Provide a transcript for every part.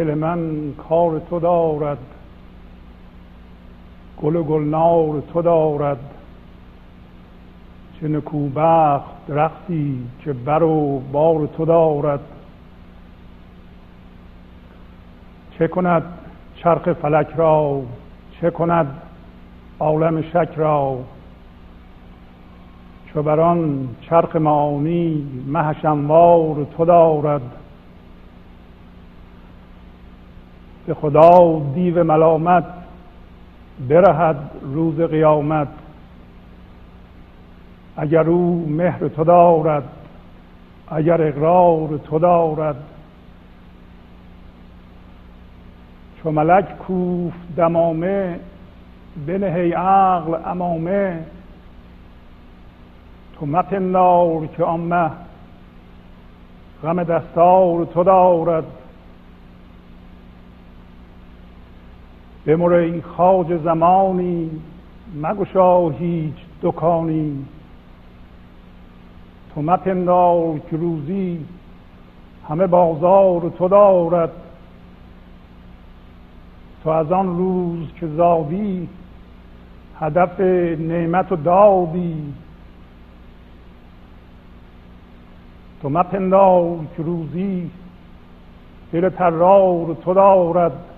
دل من کار تو دارد گل و گلنار تو دارد. چه نکوبخت درختی که بر و بار تو دارد. چه کند چرخ فلک را چه کند عالم شک را. چو بران چرخ معانی مهش تو دارد. به خدا دیو ملامت برهد روز قیامت. اگر او مهر تو دارد اگر اقرار تو دارد. چو ملک کوف دمامه بنهی عقل امامه. تو مپندار که آن مه غم دستار تو دارد. بمر ای خاج زمانی مگشا هیچ دکانی. تو مپندار که روزی همه بازار تو دارد. تو از آن روز که زادی هدف نعمت و دادی. تو مپندار که روزی دل ترار تو دارد.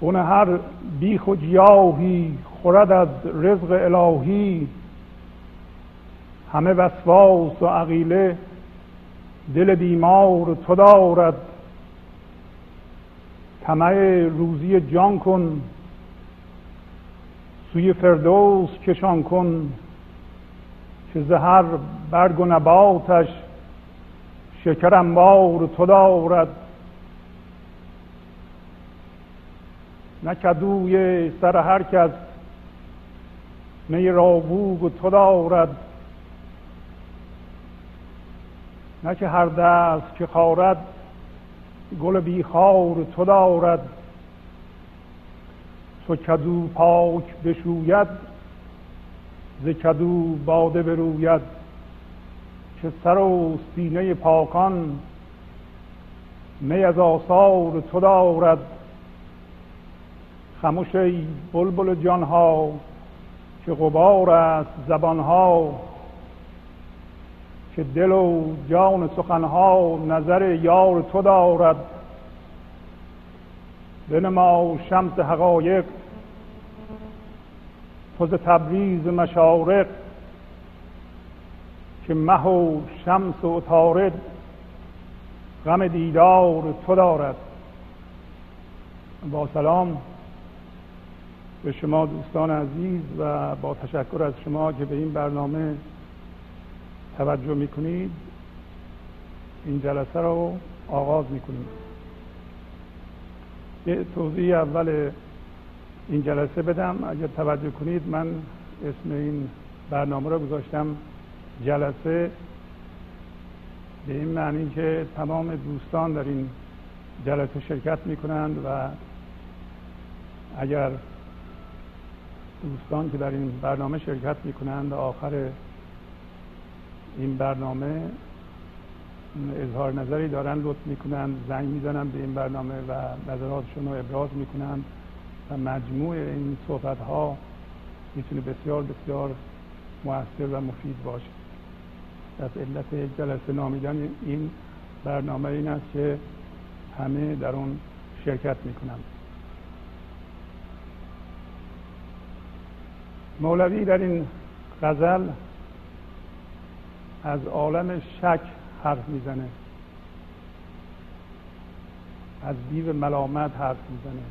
اون هر بیخ و جیاهی خورد از رزق الهی. همه وسواس و عقیله دل بیمار تو دارد. طمع روزی جان کن سوی فردوس کشان کن که زهر برگ و نباتش شکر انبار تو دارد. نکدوی سر هر کس می راووگ تو دارد. نه که هر دست که خارد گل بیخار تو دارد. تو کدو پاک بشوید ز کدو باده بروید. که سر و سینه پاکان می از آثار تو دارد. خموش ای بلبل جانها که غبار است زبانها. که دل و جان سخنها نظر یار تو دارد. بنما شمس حقایق توز تبریز مشارق. که مه و شمس و تارد غم دیدار تو دارد. با سلام. به شما دوستان عزیز و با تشکر از شما که به این برنامه توجه می‌کنید. این جلسه رو آغاز می‌کنیم. یه توضیح اول این جلسه بدم. اگر توجه کنید من اسم این برنامه رو گذاشتم جلسه به این معنی که تمام دوستان در این جلسه شرکت می‌کنند و اگر دوستان که در این برنامه شرکت می‌کنند آخر این برنامه اظهار نظری دارن لطف می‌کنن زنگ می‌زنن به این برنامه و نظراتشون رو ابراز می‌کنن و مجموع این صحبت ها می‌تونه بسیار بسیار موثر و مفید باشه. از علت جلسه نامیدن این برنامه این است که همه در اون شرکت می‌کنن مولوی در این غزل از عالم شک حرف می‌زنه. از دیو ملامت حرف می‌زنه.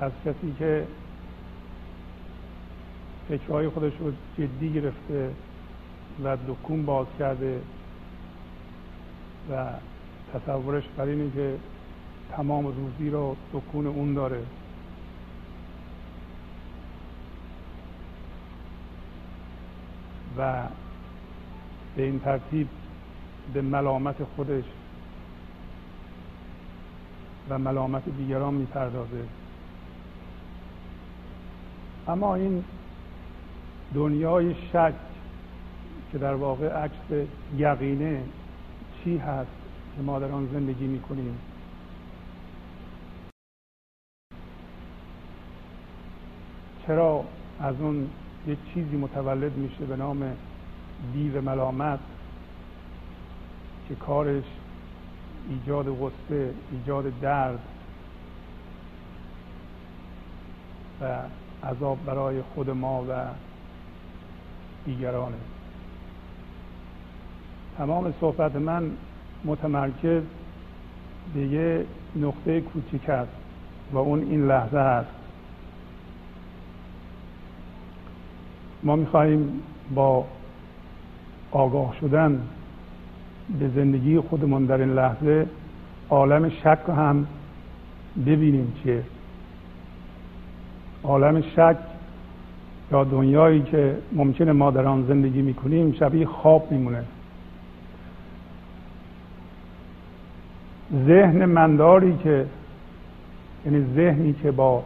از کسی که فکرهای خودش رو جدی گرفته و دکون باز کرده و تصورش بر اینه که تمام روزی رو دکون اون داره. و به این ترتیب به ملامت خودش و ملامت دیگران می‌پردازه. اما این دنیای شک که در واقع عکس یقینه چی هست که ما در آن زندگی می‌کنیم؟ چرا از اون یک چیزی متولد میشه به نام دیو ملامت که کارش ایجاد غصه ایجاد درد و عذاب برای خود ما و دیگرانه. تمام صحبت من متمرکز به یه نقطه کوچیک است و اون این لحظه است. ما می‌خواهیم با آگاه شدن به زندگی خودمون در این لحظه عالم شک هم ببینیم چیه عالم شک یا دنیایی که ممکنه ما در آن زندگی می‌کنیم شبیه خواب میمونه. ذهن منداری که یعنی ذهنی که با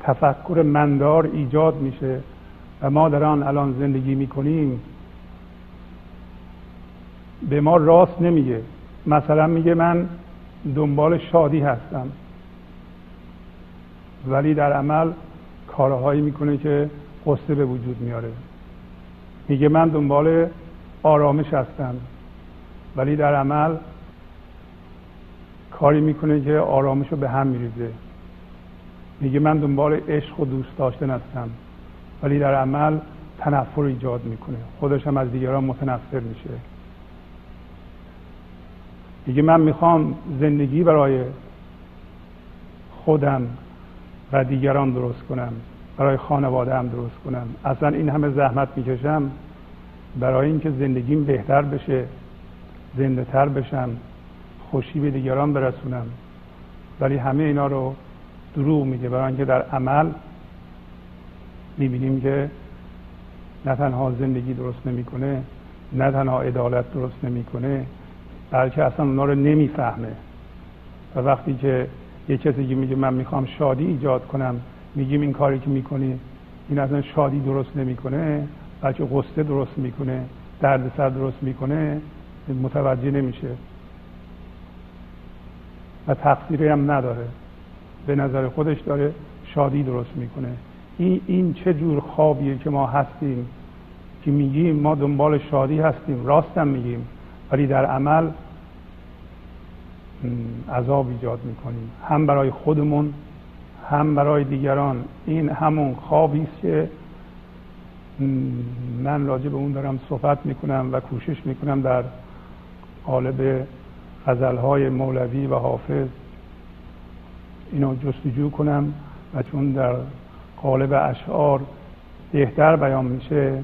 تفکر مندار ایجاد میشه و ما در آن الان زندگی می‌کنیم به ما راست نمیگه. مثلا میگه من دنبال شادی هستم ولی در عمل کارهایی می‌کنه که قصه به وجود میاره. میگه من دنبال آرامش هستم ولی در عمل کاری می‌کنه که آرامش رو به هم میریزه. میگه من دنبال عشق و دوست داشتن هستم. ولی در عمل تنفر ایجاد می‌کنه. خودش هم از دیگران متنفر میشه. میگه من می‌خوام زندگی برای خودم و دیگران درست کنم. برای خانواده هم درست کنم. اصلا این همه زحمت می‌کشم برای اینکه زندگیم بهتر بشه زنده تر بشم خوشی به دیگران برسونم. ولی همه اینا رو دروغ میگه. برای اینکه در عمل می‌بینیم که نه تنها زندگی درست نمی‌کنه نه تنها عدالت درست نمی‌کنه بلکه اصلا اونا رو نمی‌فهمه. و وقتی که یه کسی که میگه من می‌خوام شادی ایجاد کنم میگیم این کاری که می‌کنی این اصلا شادی درست نمی‌کنه بلکه قصه درست می‌کنه دردسر درست می‌کنه متوجه نمیشه. و تقصیری هم نداره. به نظر خودش داره شادی درست می‌کنه. این این چه جور خوابیه که ما هستیم که میگیم ما دنبال شادی هستیم راستم میگیم ولی در عمل عذاب ایجاد می‌کنیم. هم برای خودمون هم برای دیگران. این همون خوابی است که من راجع به اون دارم صحبت می‌کنم و کوشش می‌کنم در قالب غزلهای مولوی و حافظ اینو جستجو کنم و چون در قالب اشعار بهتر بیان میشه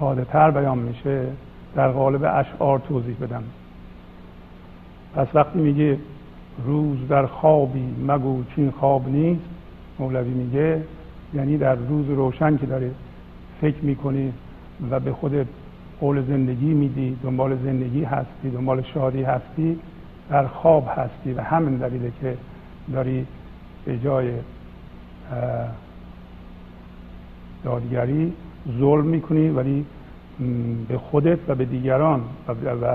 ساده تر بیان میشه در قالب اشعار توضیح بدم. پس وقتی میگه روز در خوابی مگو چین خواب نیست مولوی میگه یعنی در روز روشن که داره فکر می‌کنی و به خودت قول زندگی میدی دنبال زندگی هستی دنبال شادی هستی در خواب هستی و همین دلیله که داری به جای دادگری ظلم می‌کنی ولی به خودت و به دیگران و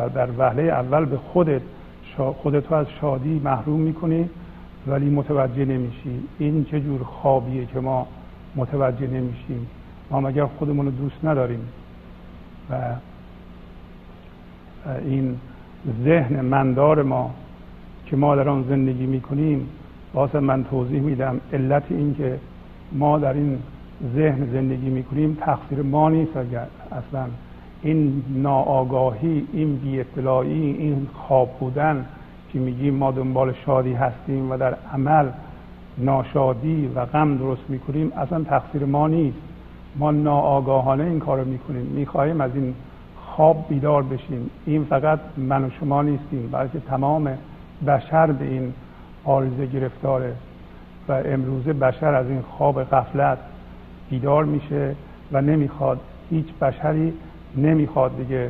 در وهله اول به خودت خودت از شادی محروم می‌کنی ولی متوجه نمیشی این چه جور خوابیه که ما متوجه نمیشیم. ما مگر خودمون رو دوست نداریم؟ و این ذهن مندار ما که ما در آن زندگی می‌کنیم واسه من توضیح میدم علت این که ما در این ذهن زندگی می‌کنیم تقصیر ما نیست اصلا این ناآگاهی این بی اطلاعی این خواب بودن که میگیم ما دنبال شادی هستیم و در عمل ناشادی و غم درست می‌کنیم اصلا تقصیر ما نیست. ما ناآگاهانه این کار رو می‌کنیم. می‌خواهیم از این خواب بیدار بشیم. این فقط من و شما نیستیم بلکه تمام بشر به این آرزه گرفتاره و امروزه بشر از این خواب غفلت بیدار میشه و نمی‌خواد هیچ بشری نمی‌خواد دیگه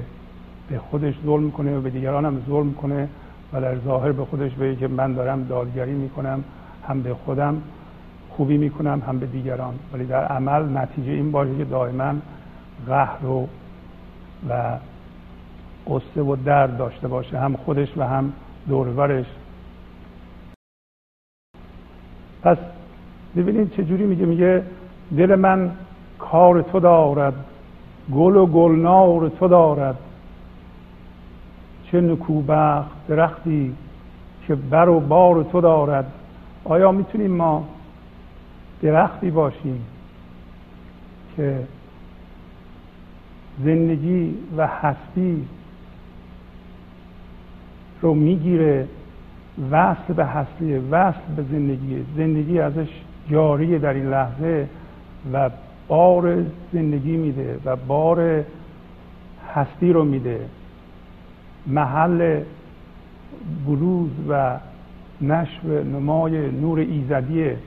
به خودش ظلم کنه و به دیگران هم ظلم کنه و در ظاهر به خودش بگه که من دارم دادگری می‌کنم هم به خودم خوبی می‌کنم هم به دیگران. ولی در عمل نتیجه این باشه که دائما قهر و و قصه و درد داشته باشه هم خودش و هم دورورش. پس ببینید چجوری میگه میگه دل من کار تو دارد گل و گلنار تو دارد چه نکوبخت درختی که بر و بار تو دارد. آیا می‌تونیم ما درختی باشیم که زندگی و هستی رو می‌گیره وصل به هستی وصل به زندگی. زندگی ازش جاریه در این لحظه و بار زندگی میده و بار هستی رو میده. محل بروز و نشو نمای نور ایزدیه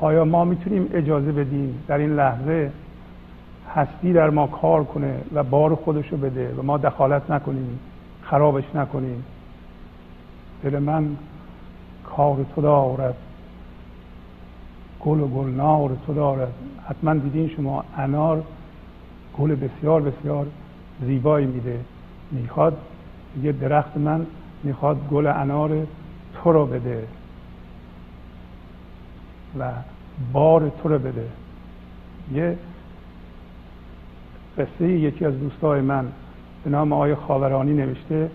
آیا ما می‌تونیم اجازه بدیم در این لحظه هستی در ما کار کنه و بار خودش رو بده و ما دخالت نکنیم خرابش نکنیم؟ دل من کار تو دارد گل و گلنار تو دارد. حتما دیدین شما انار گل بسیار بسیار زیبایی میده. می‌خواد یه درخت من می‌خواد گل انار تو رو بده و بار تو رو بده. یه قصه یکی از دوستای من به نام آقای خاورانی نوشته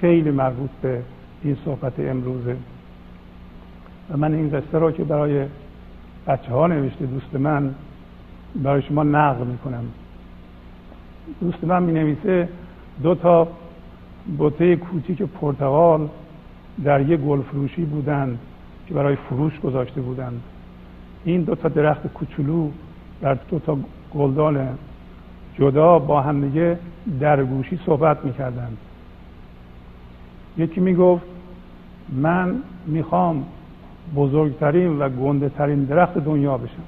خیلی مربوط به این صحبت امروزه. و من این قصه رو که برای بچه ها نوشته دوست من برای شما نقل می‌کنم. دوست من می نویسه دو تا بوته کوچیک پرتغال در یه گل فروشی بودند که برای فروش گذاشته بودند. این دو تا درخت کوچولو در دو تا گلدان جدا با همدیگه در گوشی صحبت می‌کردند. یکی می‌گفت من می‌خوام بزرگترین و گنده ترین درخت دنیا بشم.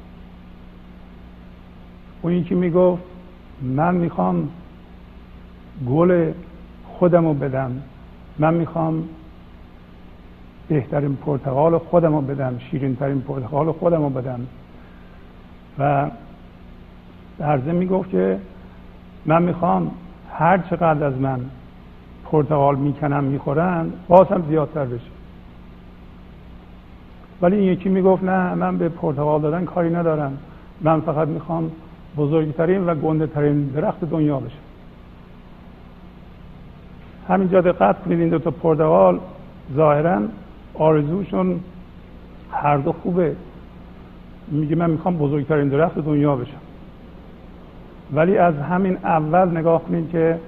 اون یکی می‌گفت من می‌خوام گل خودم رو بدم. من می‌خوام بهترین پرتقال خودم رو بدم شیرین ترین پرتقال خودم رو بدم. و در ضمن می‌گفت که من می‌خوام هر چقدر از من پرتقال می‌کنم می‌خورن باز هم زیادتر بشه. ولی این یکی می‌گفت نه من به پرتقال دادن کاری ندارم. من فقط می‌خوام بزرگترین و گنده ترین درخت دنیا بشه همینجا دقت کنید این دو تا پرتقال ظاهرا آرزوشون هر دو خوبه. میگه من می‌خوام بزرگترین درخت دنیا بشم. ولی از همین اول نگاه کنید که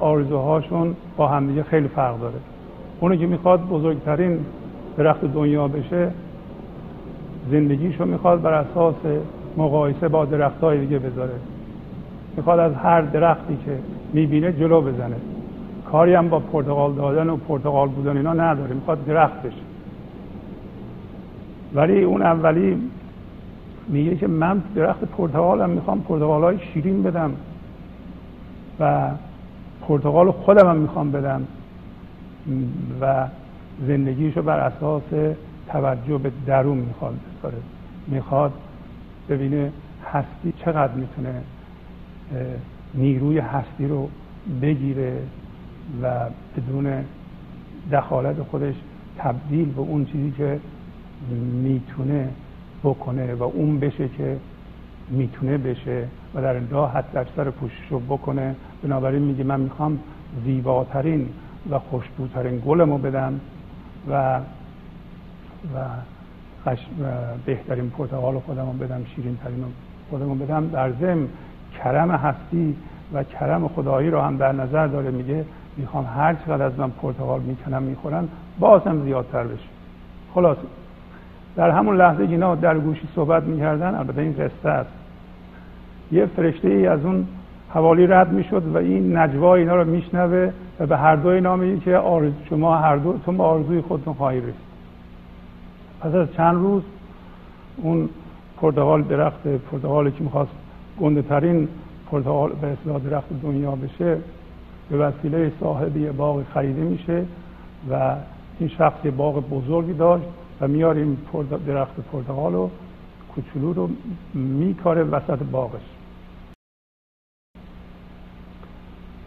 آرزوهاشون با همدیگه خیلی فرق داره. اونو که می‌خواد بزرگترین درخت دنیا بشه زندگیشو می‌خواد بر اساس مقایسه با درخت های دیگه بذاره. می‌خواد از هر درختی که می‌بینه جلو بزنه. کاری هم با پرتغال دادن و پرتغال بودن اینا نداره. می‌خواد درخت بشه. ولی اون اولی میگه که من درخت پرتغال هم می‌خوام پرتغال های شیرین بدم. و پرتغال خودم هم می‌خوام بدم. و زندگیشو بر اساس توجه به درون می‌خواد. بذاره می‌خواد ببینه هستی چقدر می‌تونه نیروی هستی رو بگیره و بدون دخالت خودش تبدیل به اون چیزی که می‌تونه بکنه و اون بشه که می‌تونه بشه و در راه حد اکثر پوشش رو بکنه بنابراین میگه من می‌خوام زیباترین و خوشبوترین گلمو بدم و و, بهترین پرتقال خودمو بدم شیرین ترین خودمو بدم. در ضمن کرم هستی و کرم خدایی رو هم در نظر داره میگه می‌خوام هر چقدر از من پرتقال می‌کنم می‌خورن بازم زیادتر بشه. خلاص در همون لحظه اینا در گوشی صحبت می‌کردن البته این قصه است. یه فرشته ای از اون حوالی رد می‌شد و این نجوا اینا رو میشنوه و به هر دوی نامی که آرز شما هر دو تو آرزوی خودتون خواهی رسید پس از چند روز اون پرتغال درخت پرتغالی که می‌خواست گنده ترین پرتغال به اصلاح درخت دنیا بشه به وسیله صاحب یه باغ خریده میشه و این شخص باغ بزرگی داشت و میاریم درخت پرتقال و کوچولو رو میکاره وسط باغش.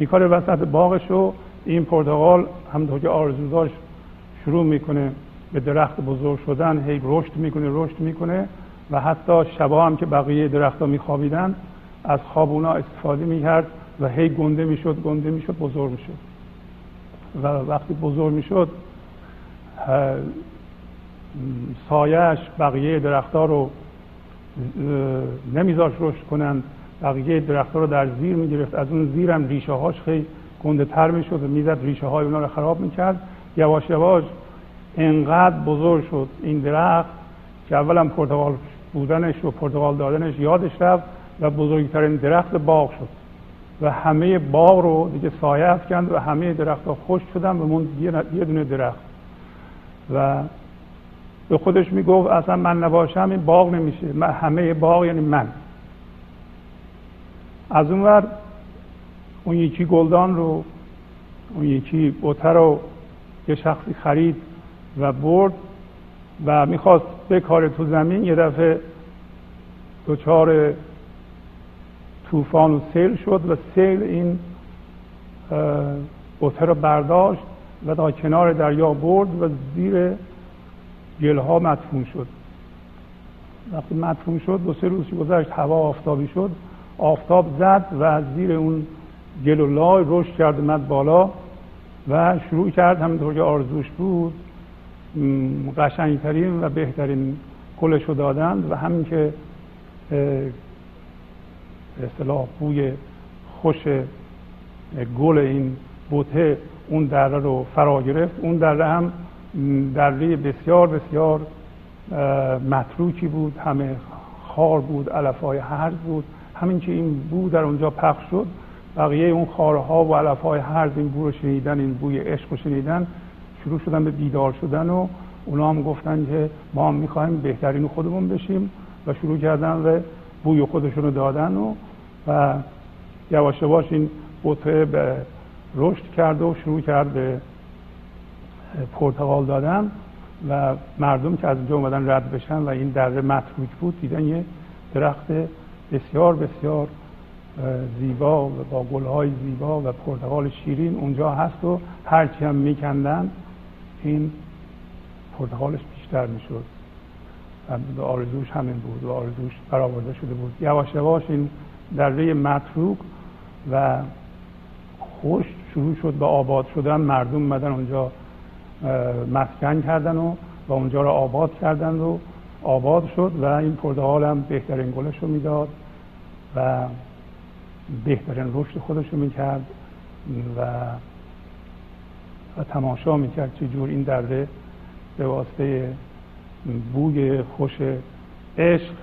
میکاره وسط باغش و این پرتقال همونطور که آرزو داشت شروع می‌کنه به درخت بزرگ شدن هی رشد می‌کنه رشد می‌کنه و حتی شبا هم که بقیه درختها میخوابیدن از خوابونا استفاده می‌کرد و هی گنده می‌شد گنده می‌شد بزرگ می‌شد. و وقتی بزرگ می‌شد سایش بقیه درختها رو نمیذاش رشد کنند. بقیه درختها رو در زیر می‌گرفت. از اون زیرم ریشه هاش خیلی گنده تر می‌شد و می‌زد ریشه های اونا رو خراب می‌کرد. یواش یواش انقدر بزرگ شد این درخت که اولا پرتغال بودنش و پرتغال دادنش یادش رفت و بزرگترین درخت باغ شد. و همه باغ رو دیگه سایه افکند و همه درخت ها خوش شدن و موند یه دونه درخت. و به خودش می‌گفت اصلا من نباشم این باغ نمیشه. من همه باغ یعنی من. از اون ور اون یکی گلدان رو اون یکی بوته رو یه شخصی خرید و برد و می‌خواست بکاره تو زمین. یه دفعه دچار طوفان و سیل شد و سیل این بوته رو برداشت و تا کنار دریا برد و زیر گلها مدفون شد. وقتی مدفون شد دو سه روز گذشت هوا آفتابی شد. آفتاب زد و زیر اون گل و لای رشد کرد مد بالا و شروع کرد همینطور که آرزوش بود قشنگترین و بهترین گلش رو دادند و همین که اصطلاح بوی خوش گل این بوته اون دره رو فرا گرفت. اون دره هم دره بسیار بسیار متروکی بود همه خار بود علفای هرز بود. همین که این بو در اونجا پخش شد بقیه اون خارها و علفهای هرز این بو رو شنیدن این بوی عشق رو شنیدن شروع شدن به بیدار شدن و اونا هم گفتن که ما هم می‌خوایم بهترین خودمون بشیم و شروع کردن و بوی خودشون رو دادن و, و یواش یواش این بوته به رشد کرد و شروع کرد به پرتغال دادن و مردم که از اونجا اومدن رد بشن و این دره متروک بود دیدن یه درخت بسیار بسیار زیبا و با گلهای زیبا و پرتغال شیرین اونجا هست و هرچی هم میکندن این پرتغالش بیشتر می‌شد. و آرزوش همین بود و آرزوش برآورده شده بود. یواش یواش این دره متروک و خوش شروع شد به آباد شدن. مردم مدن اونجا مسکن کردن و و اونجا رو آباد کردن و آباد شد و این پرتغال هم بهترین گلش رو می‌داد. و بهترین رشد خودش رو می‌کرد و و تماشا می‌کرد چجور این درده به واسطه بوی خوش عشق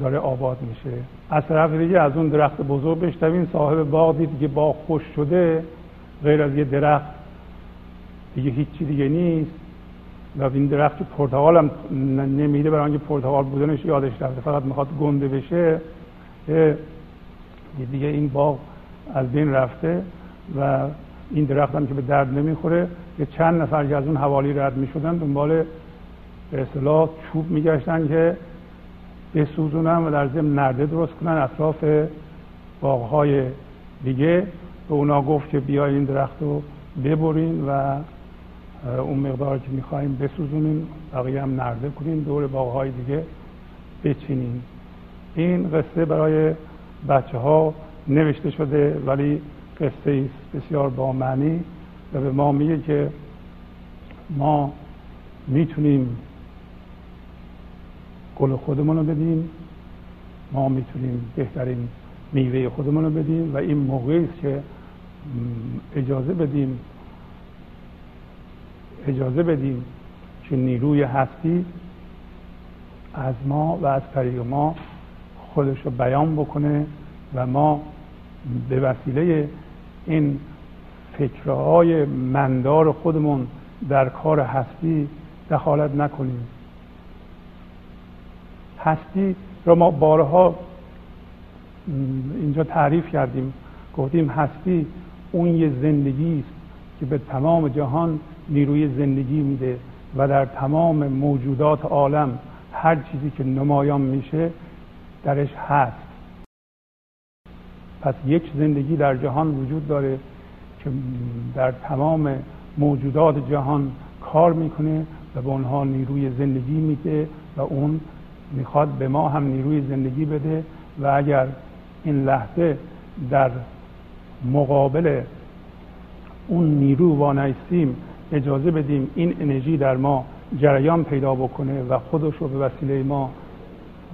داره آباد میشه. از طرف دیگه از اون درخت بزرگ بشتوین صاحب باغ دید که باغ خوش شده غیر از یه درخت دیگه هیچی دیگه نیست و این درخت پرتغال هم نمیده برای اینکه پرتغال بودنش یادش رفته. فقط می‌خواد گنده بشه. دیگه این باغ از بین رفته و این درخت هم که به درد نمی‌خوره یه چند نفر که از اون حوالی رد می‌شدن دنبال به اصطلاح چوب میگشتن که بسوزونن و در ضمن نرده درست کنن اطراف باغهای دیگه. به اونا گفت که بیا این درخت رو ببرین و اون مقدار که می‌خوایم بسوزونیم بقیه هم نرده کنیم دور باغهای دیگه بچینیم این قصه برای بچه ها نوشته شده ولی قصه بسیار با معنی و به ما میگه که ما می‌تونیم گل خودمون رو بدیم ما می‌تونیم بهترین میوه خودمون رو بدیم و این موقعی است که اجازه بدیم اجازه بدیم که نیروی هستی از ما و از طریق ما خودش رو بیان بکنه و ما به وسیله این فکرهای مندار خودمون در کار هستی دخالت نکنیم. هستی را ما بارها اینجا تعریف کردیم. گفتیم هستی اون یه زندگی است که به تمام جهان نیروی زندگی میده و در تمام موجودات عالم هر چیزی که نمایان میشه درش هست. پس یک زندگی در جهان وجود داره که در تمام موجودات جهان کار می‌کنه و به اونها نیروی زندگی میده و اون می‌خواد به ما هم نیروی زندگی بده و اگر این لحظه در مقابل اون نیرو وانایستیم اجازه بدیم این انرژی در ما جریان پیدا بکنه و خودش رو به وسیله ما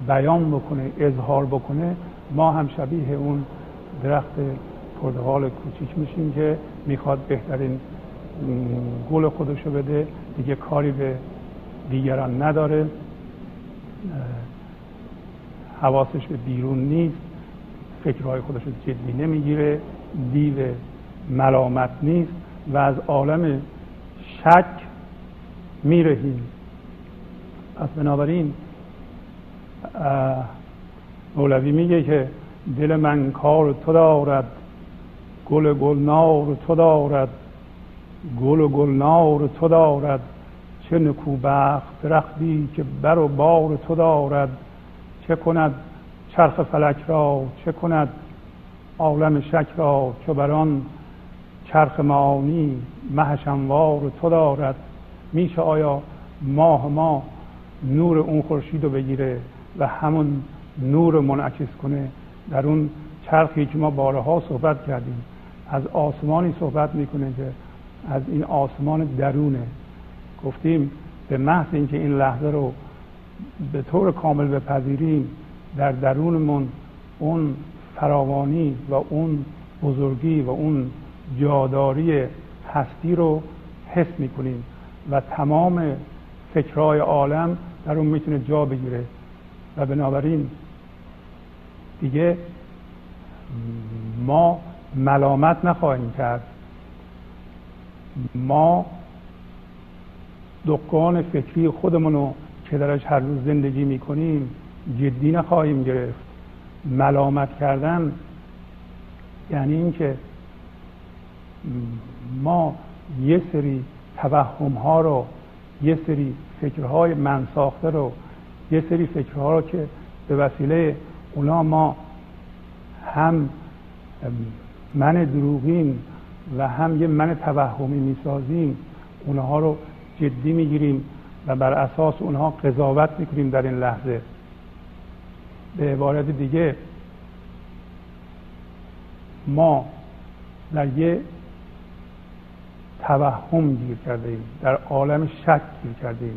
بیان بکنه اظهار بکنه ما هم شبیه اون درخت پرتقال کوچیک میشیم که می‌خواد بهترین گل خودش رو بده. دیگه کاری به دیگران نداره. حواسش به بیرون نیست. فکرهای خودش رو جدی نمی‌گیره. دیو ملامت نیست و از عالم شک میرهیم. پس بنابراین مولوی میگه که دل من کار تو دارد گل گلنار تو دارد گل و گلنار تو دارد چه نکوبخت درختی که بر و بار تو دارد چه کند چرخ فلک را چه کند عالم شک را که بر آن چرخ معانی مهش انوار تو دارد. میشه آیا ماه ما نور اون خورشید رو بگیره؟ و همون نور منعکس کنه. در اون چرخی که ما بارها صحبت کردیم از آسمانی صحبت می‌کنه که از این آسمان درونه. گفتیم به محض اینکه این لحظه رو به طور کامل بپذیریم در درونمون اون فراوانی و اون بزرگی و اون جاداری هستی رو حس می‌کنیم و تمام فکرهای عالم در اون می‌تونه جا بگیره. و بنابراین دیگه ما ملامت نخواهیم کرد. ما دکان فکری خودمون رو که درش هر روز زندگی می‌کنیم جدی نخواهیم گرفت. ملامت کردن یعنی اینکه ما یه سری توهم ها رو یه سری فکرهای من ساخته رو یه سری فکرها رو که به وسیله اونا ما هم من دروغین و هم یه من توهمی می‌سازیم اونها رو جدی می‌گیریم و بر اساس اونها قضاوت می‌کنیم در این لحظه. به عبارت دیگه ما در یه توهم گیر کرده در عالم شک گیر کرده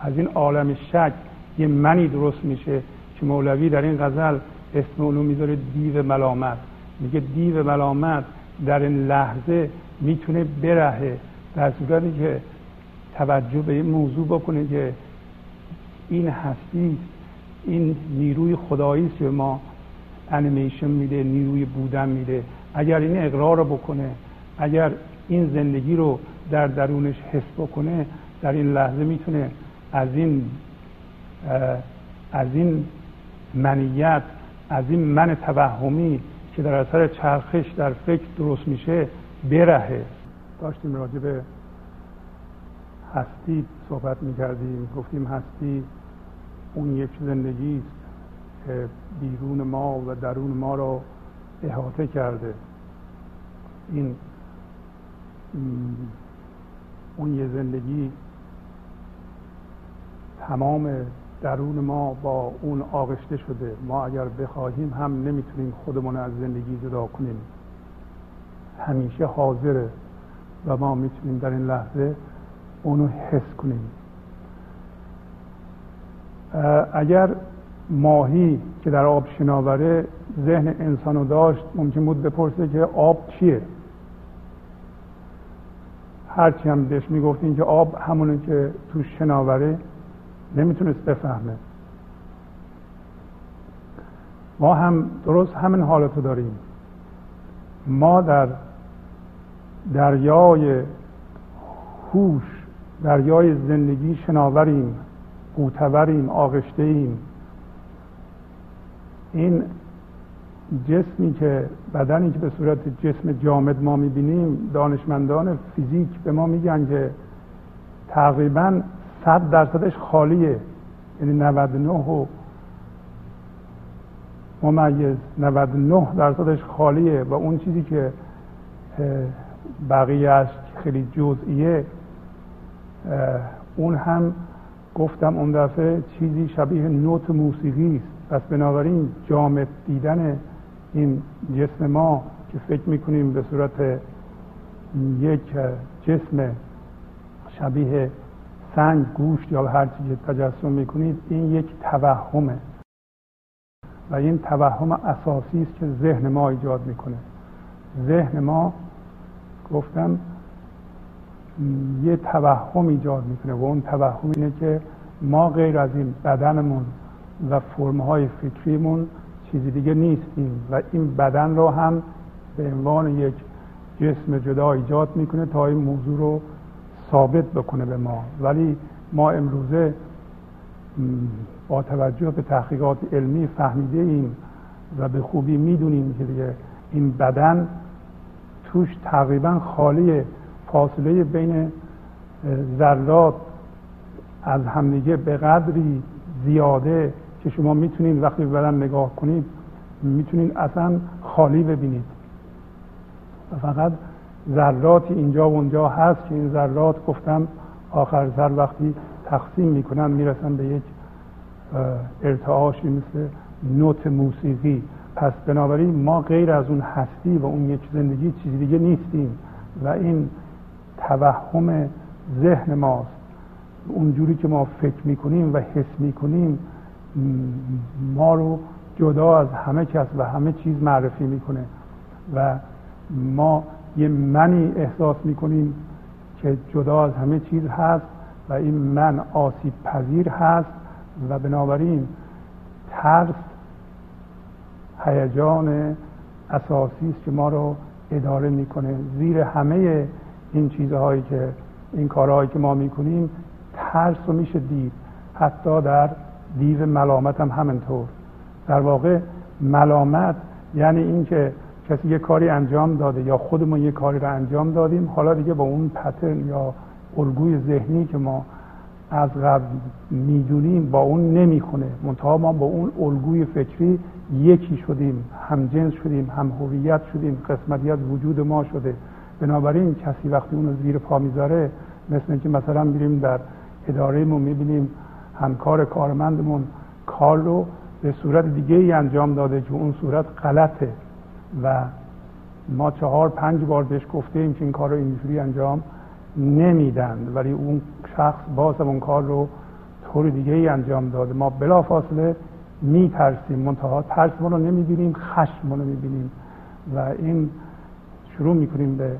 از این عالم شک یه منی درست میشه که مولوی در این غزل اسم اونو می‌ذاره دیو ملامت. میگه دیو ملامت در این لحظه می‌تونه برهه. در صورتی که توجه به این موضوع بکنه که این هستی این نیروی خدایی است که ما انیمیشن میده نیروی بودن میده. اگر این اقرار رو بکنه اگر این زندگی رو در درونش حس بکنه در این لحظه می‌تونه از این از این منیت از این من توهمی که در اثر چرخش در فکر درست میشه برهه. داشتیم راجع به هستی صحبت می‌کردیم. گفتیم هستی اون یک زندگی است که بیرون ما و درون ما رو احاطه کرده. این اون یه زندگی تمام درون ما با اون آغشته شده. ما اگر بخواهیم هم نمی‌تونیم خودمون از زندگی جدا کنیم. همیشه حاضره و ما می‌تونیم در این لحظه اونو حس کنیم. اگر ماهی که در آب شناوره ذهن انسان رو داشت ممکن بود بپرسه که آب چیه؟ هرچی هم بهش می‌گفتین که آب همونه که تو شناوره نمی‌تونست بفهمه. ما هم درست همین حالتو داریم. ما در دریای هوش دریای زندگی شناوریم قوتوریم آغشته ایم این جسمی که بدنی که به صورت جسم جامد ما می‌بینیم دانشمندان فیزیک به ما میگن که تقریبا صد درصدش خالیه. یعنی 99 و ممیز 99 درصدش خالیه و اون چیزی که بقیه است خیلی جزئیه اون هم گفتم اون دفعه چیزی شبیه نوت موسیقی است. پس بنابراین جامد دیدن این جسم ما که فکر می‌کنیم به صورت یک جسم شبیه سنگ گوشت یا هر چیزی تجسم می‌کنید این یک توهمه. و این توهم اساسی است که ذهن ما ایجاد می‌کنه. ذهن ما گفتم یه توهم ایجاد می‌کنه و اون توهم اینه که ما غیر از این بدنمون و فرمهای فکریمون چیزی دیگه نیستیم و این بدن رو هم به عنوان یک جسم جدا ایجاد می‌کنه تا این موضوع رو ثابت بکنه به ما. ولی ما امروزه با توجه به تحقیقات علمی فهمیده ایم و به خوبی می‌دونیم که دیگه این بدن توش تقریبا خالی فاصله بین ذرات از همدیگه به قدری زیاده که شما می‌تونید وقتی به بدن نگاه کنید می‌تونید اصلا خالی ببینید. و فقط ذراتی اینجا و اونجا هست که این ذرات گفتم آخر سر وقتی تقسیم می‌کنن می‌رسن به یک ارتعاشی مثل نوت موسیقی. پس بنابراین ما غیر از اون هستی و اون یک زندگی چیزی دیگه نیستیم و این توهم ذهن ماست. اونجوری که ما فکر می‌کنیم و حس می‌کنیم ما رو جدا از همه کس و همه چیز معرفی می‌کنه و ما یه منی احساس می‌کنیم که جدا از همه چیز هست و این من آسیب پذیر هست و بنابراین ترس هیجان اساسی است که ما رو اداره می‌کنه. زیر همه این چیزهایی که این کارهایی که ما می‌کنیم ترس رو میشه دید. حتی در دیو ملامت هم همینطور. در واقع ملامت یعنی اینکه کسی یه کاری انجام داده یا خودمون یه کاری رو انجام دادیم حالا دیگه با اون پترن یا الگوی ذهنی که ما از قبل می‌دونیم با اون نمی‌خونه. منتها ما با اون الگوی فکری یکی شدیم هم جنس شدیم هم هویت شدیم قسمتی از وجود ما شده. بنابراین کسی وقتی اون رو زیر پا می‌ذاره مثل اینکه مثلا میریم در اداره ما می‌بینیم همکار کارمندمون کار رو به صورت دیگه ای انجام داده که اون صورت غلطه. و ما چهار پنج بار بهش گفته ایم که این کار رو اینجوری انجام نمیدن. ولی اون شخص باز اون کار رو طور دیگه ای انجام داده ما بلا فاصله میترسیم ترس ما رو نمی‌بینیم خشم رو می‌بینیم. و این شروع می‌کنیم به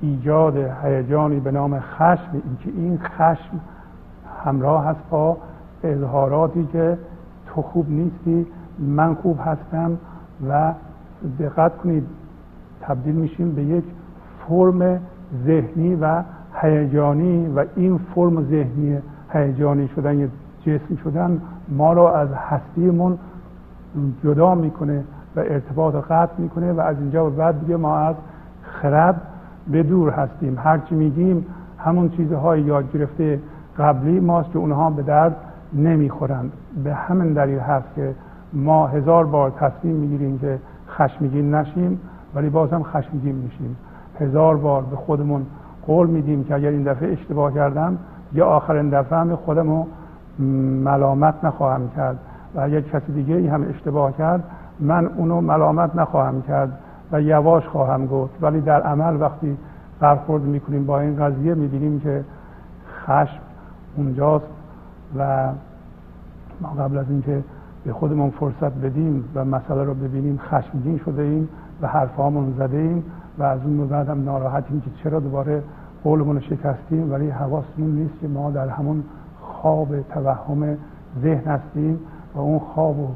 ایجاد هیجانی به نام خشم. اینکه این خشم همراه هست با اظهاراتی که تو خوب نیستی من خوب هستم و دقت کنید تبدیل میشیم به یک فرم ذهنی و هیجانی و این فرم ذهنی هیجانی شدن یا جسم شدن ما را از هستیمون جدا می‌کنه و ارتباط قطع می‌کنه و از اینجا به بعد دیگه ما از خرد به دور هستیم. هرچی میگیم همون چیزهای یاد گرفته قبلی ماست که اونها به درد نمی‌خورند. به همین دلیل هست که ما هزار بار تصمیم می‌گیریم که خشمگین نشیم ولی باز هم خشمگین میشیم. هزار بار به خودمون قول میدیم که اگر این دفعه اشتباه کردم یا آخرین دفعه هم خودم ملامت نخواهم کرد و اگر کسی دیگه ای هم اشتباه کرد من اونو ملامت نخواهم کرد و یواش خواهم گفت. ولی در عمل وقتی برخورد می‌کنیم با این قضیه می‌بینیم که خشم اونجاست و ما قبل از اینکه به خودمون فرصت بدیم و مسئله رو ببینیم خشمگین شده ایم و حرفامون زده ایم و از اون بعد هم ناراحتیم که چرا دوباره قولمون رو شکستیم. ولی حواسمون نیست که ما در همون خواب توهم ذهن هستیم و اون خواب و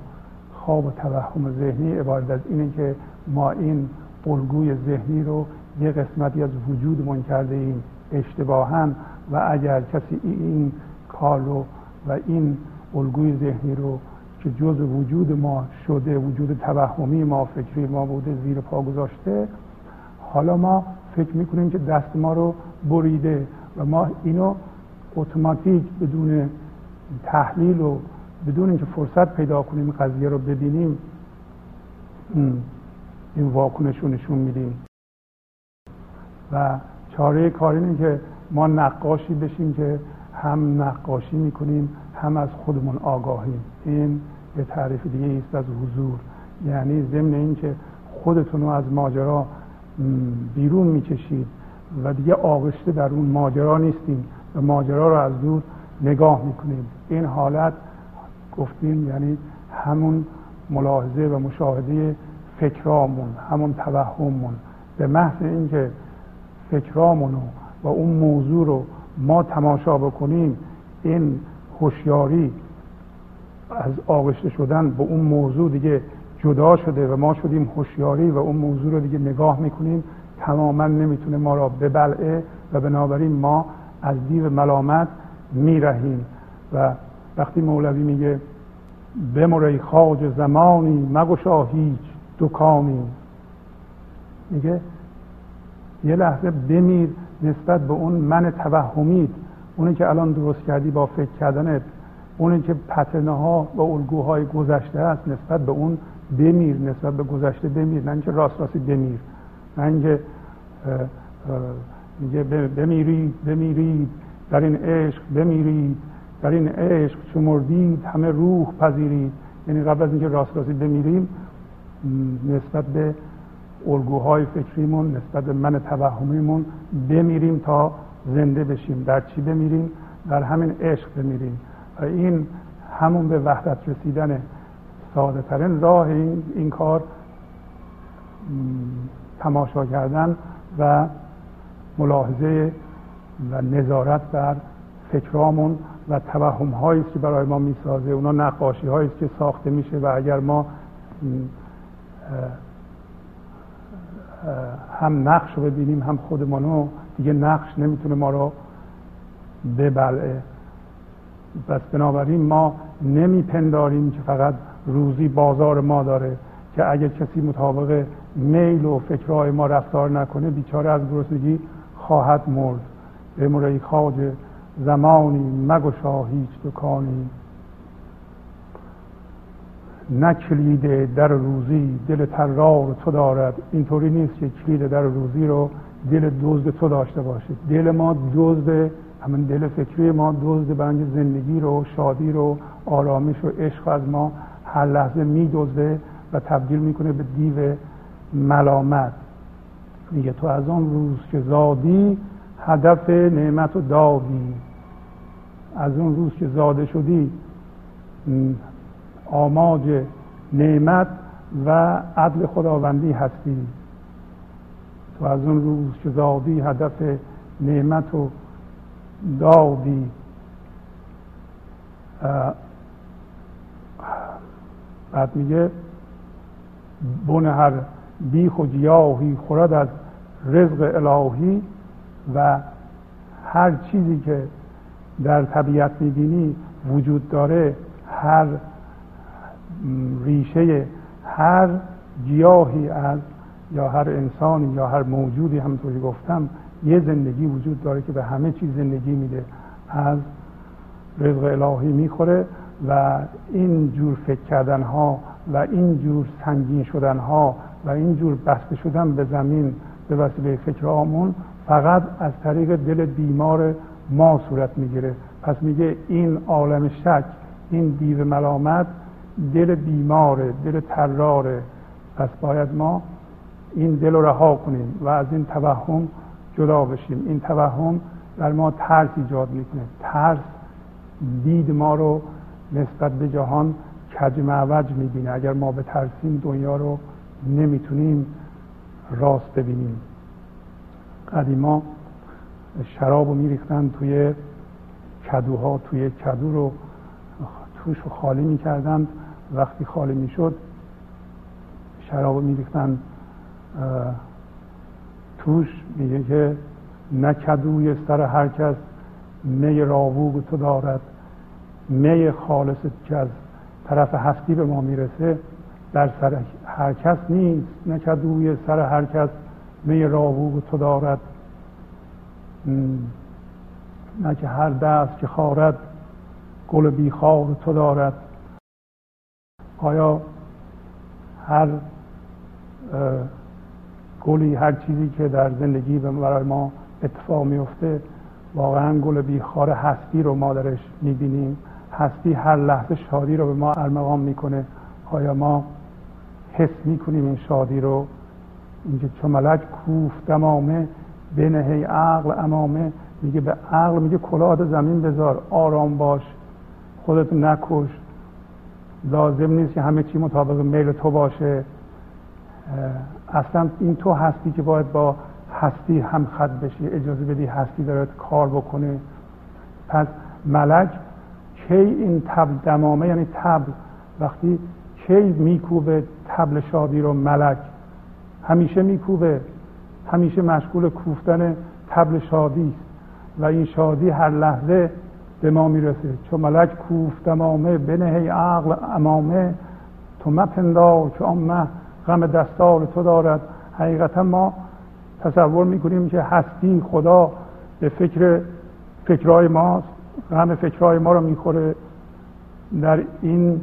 خواب و توهم ذهنی عبارت از اینه که ما این الگوی ذهنی رو یه قسمتی از وجودمون کرده ایم اشتباها و اگر کسی این کار رو و این الگوی ذهنی رو که جز وجود ما شده وجود توهمی ما فکری ما بوده زیر پا گذاشته حالا ما فکر می‌کنیم که دست ما رو بریده و ما اینو اتوماتیک بدون تحلیل و بدون اینکه فرصت پیدا کنیم قضیه رو ببینیم این واکنش رو نشون میدیم. و چاره کار اینه که ما نقاشی بشیم که هم نقاشی می‌کنیم هم از خودمون آگاهیم. این یه تعریف دیگه است از حضور. یعنی ضمن اینکه خودتون رو از ماجرا بیرون می‌کشید و دیگه آغشته در اون ماجرا نیستیم و ماجرا رو از دور نگاه می‌کنیم این حالت گفتیم یعنی همون ملاحظه و مشاهده فکرامون همون توهممون. به محض اینکه فکرامون و اون موضوع رو ما تماشا بکنیم این هوشیاری از آغشته شدن به اون موضوع دیگه جدا شده و ما شدیم هوشیاری و اون موضوع رو دیگه نگاه می‌کنیم تماما نمی‌تونه ما را ببلعه و بنابراین ما از دیو ملامت میرهیم. و وقتی مولوی میگه بمری خاج زمانی مگشا هیچ دکانی. میگه یه لحظه بمیر نسبت به اون من توهمید اونی که الان درست کردی با فکر کردنت اونی که پتنه ها و الگوهای گذشته است نسبت به اون بمیر نسبت به گذشته بمیر نه اینکه راست راستی بمیر نه اینکه میگه بمیرید بمیرید در این عشق بمیرید در این عشق شمردید همه روح پذیرید. یعنی قبل از اینکه راست راستی بمیریم نسبت به الگوهای فکریمون نسبت به من توهمیمون بمیریم تا زنده بشیم. در چی بمیریم؟ در همین عشق بمیریم. این همون به وحدت رسیدن ساده ترین راه این, این کار تماشا کردن و ملاحظه و نظارت بر فکرامون و توهم هایی که برای ما می‌سازه. اونا نقاشی هایی که ساخته میشه و اگر ما هم نقش رو ببینیم هم خودمانو دیگه نقش نمی‌تونه ما رو ببلعه. پس بنابراین ما نمیپنداریم که فقط روزی بازار ما داره که اگر کسی مطابق میل و فکرهای ما رفتار نکنه بیچاره از گرسنگی خواهد مرد. به خاج زمانی مگشا هیچ دکانی. نه کلید در روزی دل ترار تو دارد. اینطوری نیست که کلید در روزی رو دل دزد تو داشته باشه دل ما دزد همین دل فکری ما دزد برای زندگی رو شادی رو آرامش و عشق از ما هر لحظه میدزده و تبدیل می‌کنه به دیو ملامت. میگه تو از آن روز که زادی هدف نعمت و دادی. از اون روز که زاده شدی آماج نعمت و عدل خداوندی هستی. تو از اون روز که زادی هدف نعمت و دادی بعد میگه بن هر بیخ و گیاهی خورد از رزق الهی و هر چیزی که در طبیعت می‌بینی وجود داره هر ریشه هر گیاهی از یا هر انسانی یا هر موجودی همونطوری گفتم یه زندگی وجود داره که به همه چیز زندگی میده. از رزق الهی می‌خوره و این جور فکر کردن ها و این جور سنگین شدن ها و این جور بسته شدن به زمین به وسیله فکر آمون فقط از طریق دل بیمار ما صورت می‌گیره. پس میگه این عالم شک این دیو ملامت دل بیماره دل تراره پس باید ما این دل رو رها کنیم و از این توهم جدا بشیم. این توهم در ما ترس ایجاد می‌کنه. ترس دید ما رو نسبت به جهان کج معوج می‌بینه. اگر ما به ترسیم دنیا رو نمی‌تونیم راست ببینیم. قدیما شراب رو میریختن توی کدوها. توی کدو رو توش رو خالی می‌کردن. وقتی خالی می‌شد شراب رو میریختن توش میگه که نکدوی سر هر کس می راووگ تو دارد می خالص که از طرف هستی به ما می‌رسه. در سر هر کس نیست نکدوی سر هر کس می راووگ تو دارد. نه که هر دست که خارد گل بیخار تو دارد. آیا هر گلی هر چیزی که در زندگی برای ما اتفاق میفته واقعا گل بیخار هستی رو ما درش می‌بینیم. هستی هر لحظه شادی رو به ما ارمغان می‌کنه. آیا ما حس می‌کنیم این شادی رو؟ اینکه چون ملک کوف دمامه بنهی عقل امامه. میگه به عقل میگه کلاه زمین بذار آرام باش خودت نکش. لازم نیست که همه چی مطابق میل تو باشه. اصلا این تو هستی که باید با هستی هم خط بشی اجازه بدی هستی داره کار بکنه پس ملک کی این تبل دمامه یعنی تبل وقتی کی میکوبه تبل شادی رو ملک؟ همیشه میکوبه همیشه مشغول کوفتن تبل شادی است. و این شادی هر لحظه به ما می‌رسه. چون ملک کوفت امامه بنه عقل امامه تو مپندار که آن غم دستار تو دارد. حقیقتا ما تصور می‌کنیم که هستی خدا به فکر فکرهای ماست. غم فکرهای ما رو می‌خوره. در این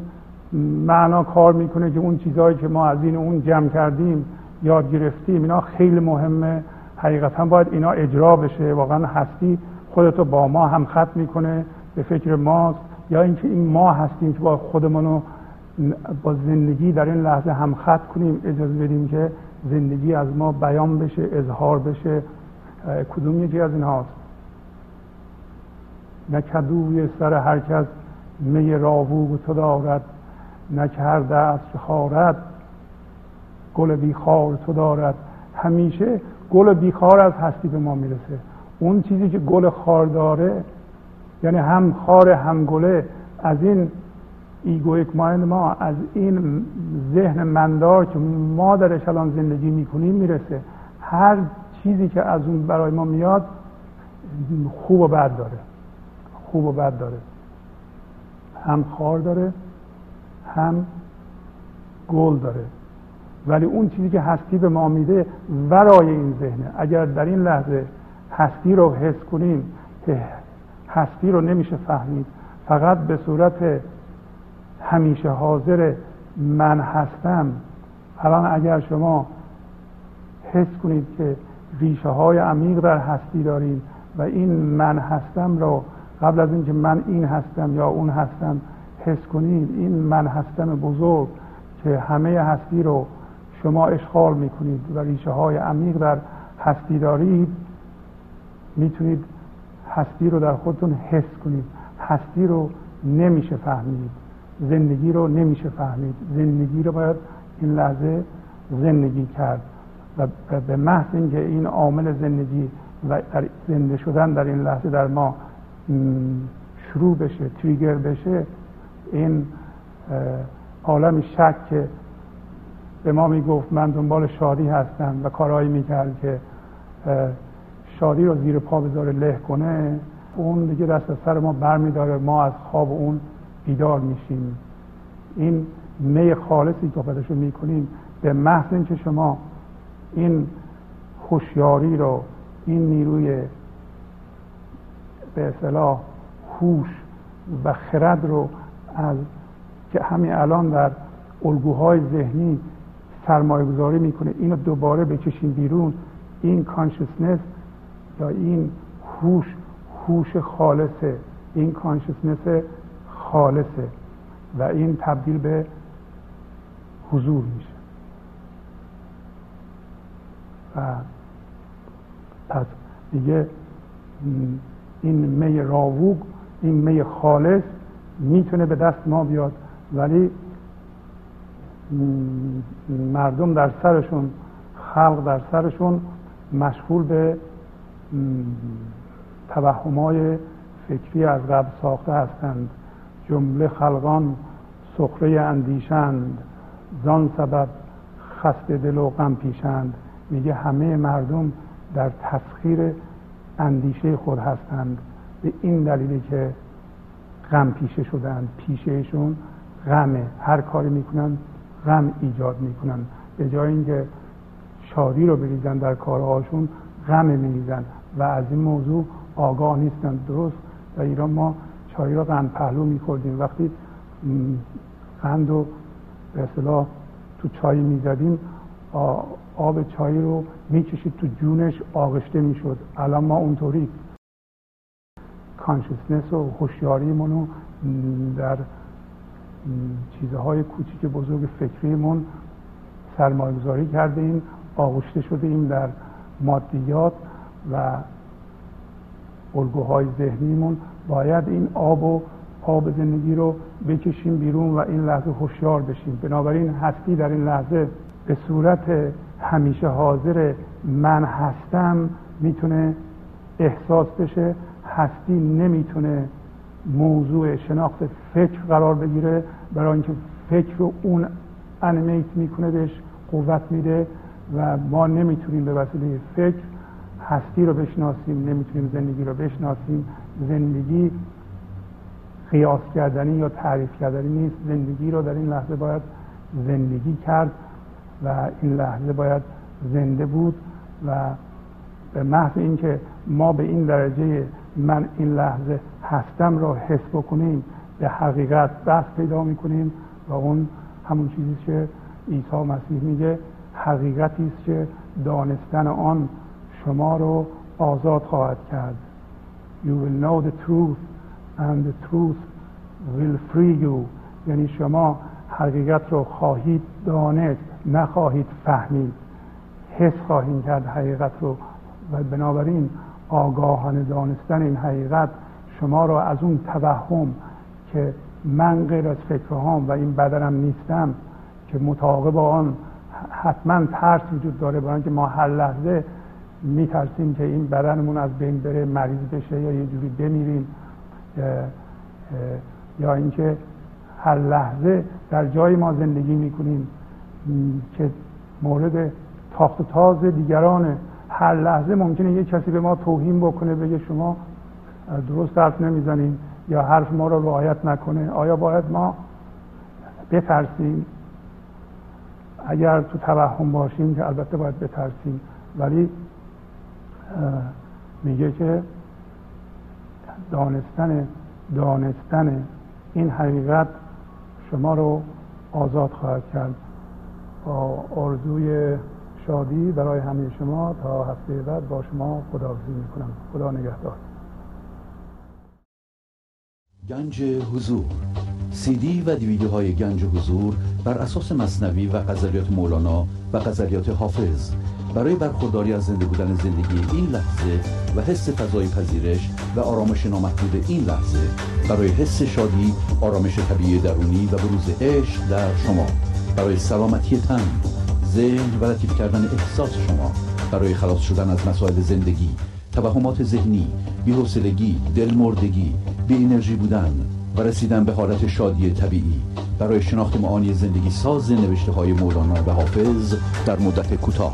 معنا کار می‌کنه که اون چیزهایی که ما از این اون جمع کردیم یاد گرفتیم اینا خیلی مهمه. حقیقتا باید اینا اجرا بشه. واقعا هستی خودتو با ما هم خط می‌کنه به فکر ماست. یا اینکه این ما هستیم که با خودمونو با زندگی در این لحظه هم خط کنیم اجازه بدیم که زندگی از ما بیان بشه اظهار بشه. کدوم یکی از این هاست نه کدوی سر هر کس می راوق تو دارد نه هر دست خارد گل بیخار تو دارد. همیشه گل بیخار از هستی به ما می‌رسه. اون چیزی که گل خار داره یعنی هم خار هم گله از این egoic mind ما از این ذهن مندار که ما درش الان زندگی می‌کنیم می‌رسه. هر چیزی که از اون برای ما میاد خوب و بد داره. خوب و بد داره. هم خار داره هم گل داره. ولی اون چیزی که هستی به ما میده ورای این ذهنه. اگر در این لحظه هستی رو حس کنیم که هستی رو نمیشه فهمید فقط به صورت همیشه حاضر من هستم. الان اگر شما حس کنید که ریشه های عمیق در هستی دارید و این من هستم رو قبل از اینکه من این هستم یا اون هستم حس کنید این من هستم بزرگ که همه هستی رو شما اشغال می‌کنید و ریشه های عمیق در هستی دارید می‌تونید هستی رو در خودتون حس کنید. هستی رو نمیشه فهمید. زندگی رو نمیشه فهمید. زندگی رو باید این لحظه زندگی کرد. و به محض اینکه این عامل زندگی و زنده شدن در این لحظه در ما شروع بشه تریگر بشه این عالم شک که به ما می‌گفت من دنبال شادی هستم و کارهایی می‌کرد که شادی رو زیر پا بذاره له کنه اون دیگه دست از سر ما برمیداره ما از خواب اون بیدار میشیم. این می خالصی که رو می‌کنیم به محض اینکه شما این هوشیاری رو این نیروی به اصطلاح هوش و خرد رو از که همین الان در الگوهای ذهنی سرمایه گذاری می‌کنه اینو دوباره بکشیم بیرون این کانشسنس یا این هوش هوش خالصه این کانشسنس خالصه و این تبدیل به حضور میشه. و پس دیگه این می راووگ این می خالص می‌تونه به دست ما بیاد ولی مردم در سرشون خلق در سرشون مشغول به توهمای فکری از قبل ساخته هستند. جمله خلقان سخره اندیشند. زان سبب خست دل و غم پیشند. میگه همه مردم در تسخیر اندیشه خود هستند. به این دلیلی که غم پیشه شدند پیشهشون غمه. هر کاری می‌کنن غم ایجاد می‌کنن. به جای اینکه شادی رو بریزن در کارهاشون غم میریزن. و از این موضوع آگاه نیستن. درست؟ در ایران ما چای را قند پهلو میخوردیم. وقتی قند رو به اصطلاح تو چای می‌زدیم آب چای رو می‌کشید تو جونش آغشته می‌شد. الان ما اونطوری کانشسنس و هوشیاریمون رو در چیزهای کوچیک بزرگ فکریمون سرمایه گذاری کرده ایم آغشته شده ایم در مادیات و الگوهای ذهنیمون باید این آب و آب زندگی رو بکشیم بیرون و این لحظه هوشیار بشیم. بنابراین هستی در این لحظه به صورت همیشه حاضر من هستم می‌تونه احساس بشه. هستی نمی‌تونه موضوع شناخت فکر قرار بگیره. برای اینکه فکر رو اون انیمیت می‌کنه بهش قوت میده و ما نمی‌تونیم به وسیله فکر هستی رو بشناسیم نمی‌تونیم زندگی رو بشناسیم. زندگی قیاس کردنی یا تعریف کردنی نیست. زندگی رو در این لحظه باید زندگی کرد و این لحظه باید زنده بود و به محض اینکه ما به این درجه من این لحظه هستم را حس بکنیم به حقیقت دست پیدا می‌کنیم و اون همون چیزی که عیسی مسیح میگه حقیقتی است که دانستن آن شما رو آزاد خواهد کرد. You will know the truth and the truth will free you. یعنی شما حقیقت رو خواهید دانست نخواهید فهمید. حس خواهید کرد حقیقت رو. و بنابراین آگاهانه دانستن این حقیقت شما را از اون توهم که من غیر از فکرهام و این بدنم نیستم که مطابق آن حتما ترس وجود داره برای اینکه ما هر لحظه میترسیم که این بدنمون از بین بره مریض بشه یا یه جوری بمیریم یا اینکه هر لحظه در جای ما زندگی می‌کنیم که مورد تاخت و تاز دیگرانه. هر لحظه ممکنه یه کسی به ما توهین بکنه بگه شما درست حرف نمی‌زنیم یا حرف ما رو رعایت نکنه. آیا باید ما بترسیم؟ اگر تو توهم باشیم که البته باید بترسیم ولی میگه که دانستن دانستن این حقیقت شما رو آزاد خواهد کرد. با آرزوی شادی برای همه شما تا هفته بعد با شما خداحافظی می‌کنم. خدا نگهدار. گنج حضور. سی دی و دیویدیو های گنج حضور بر اساس مصنوی و غزلیات مولانا و غزلیات حافظ. برای برخورداری از زنده بودن زندگی این لحظه و حس فضای پذیرش و آرامش نامحدود این لحظه برای حس شادی آرامش طبیعی درونی و بروز عشق در شما. برای سلامتی تن ذهن و لطیف کردن احساس شما. برای خلاص شدن از مسائل زندگی توهمات ذهنی بی‌حوصلگی دلمردگی بی انرژی بودن و رسیدن به حالت شادی طبیعی. برای شناخت معانی زندگی ساز نوشته های مولانا و حافظ در مدت کوتاه.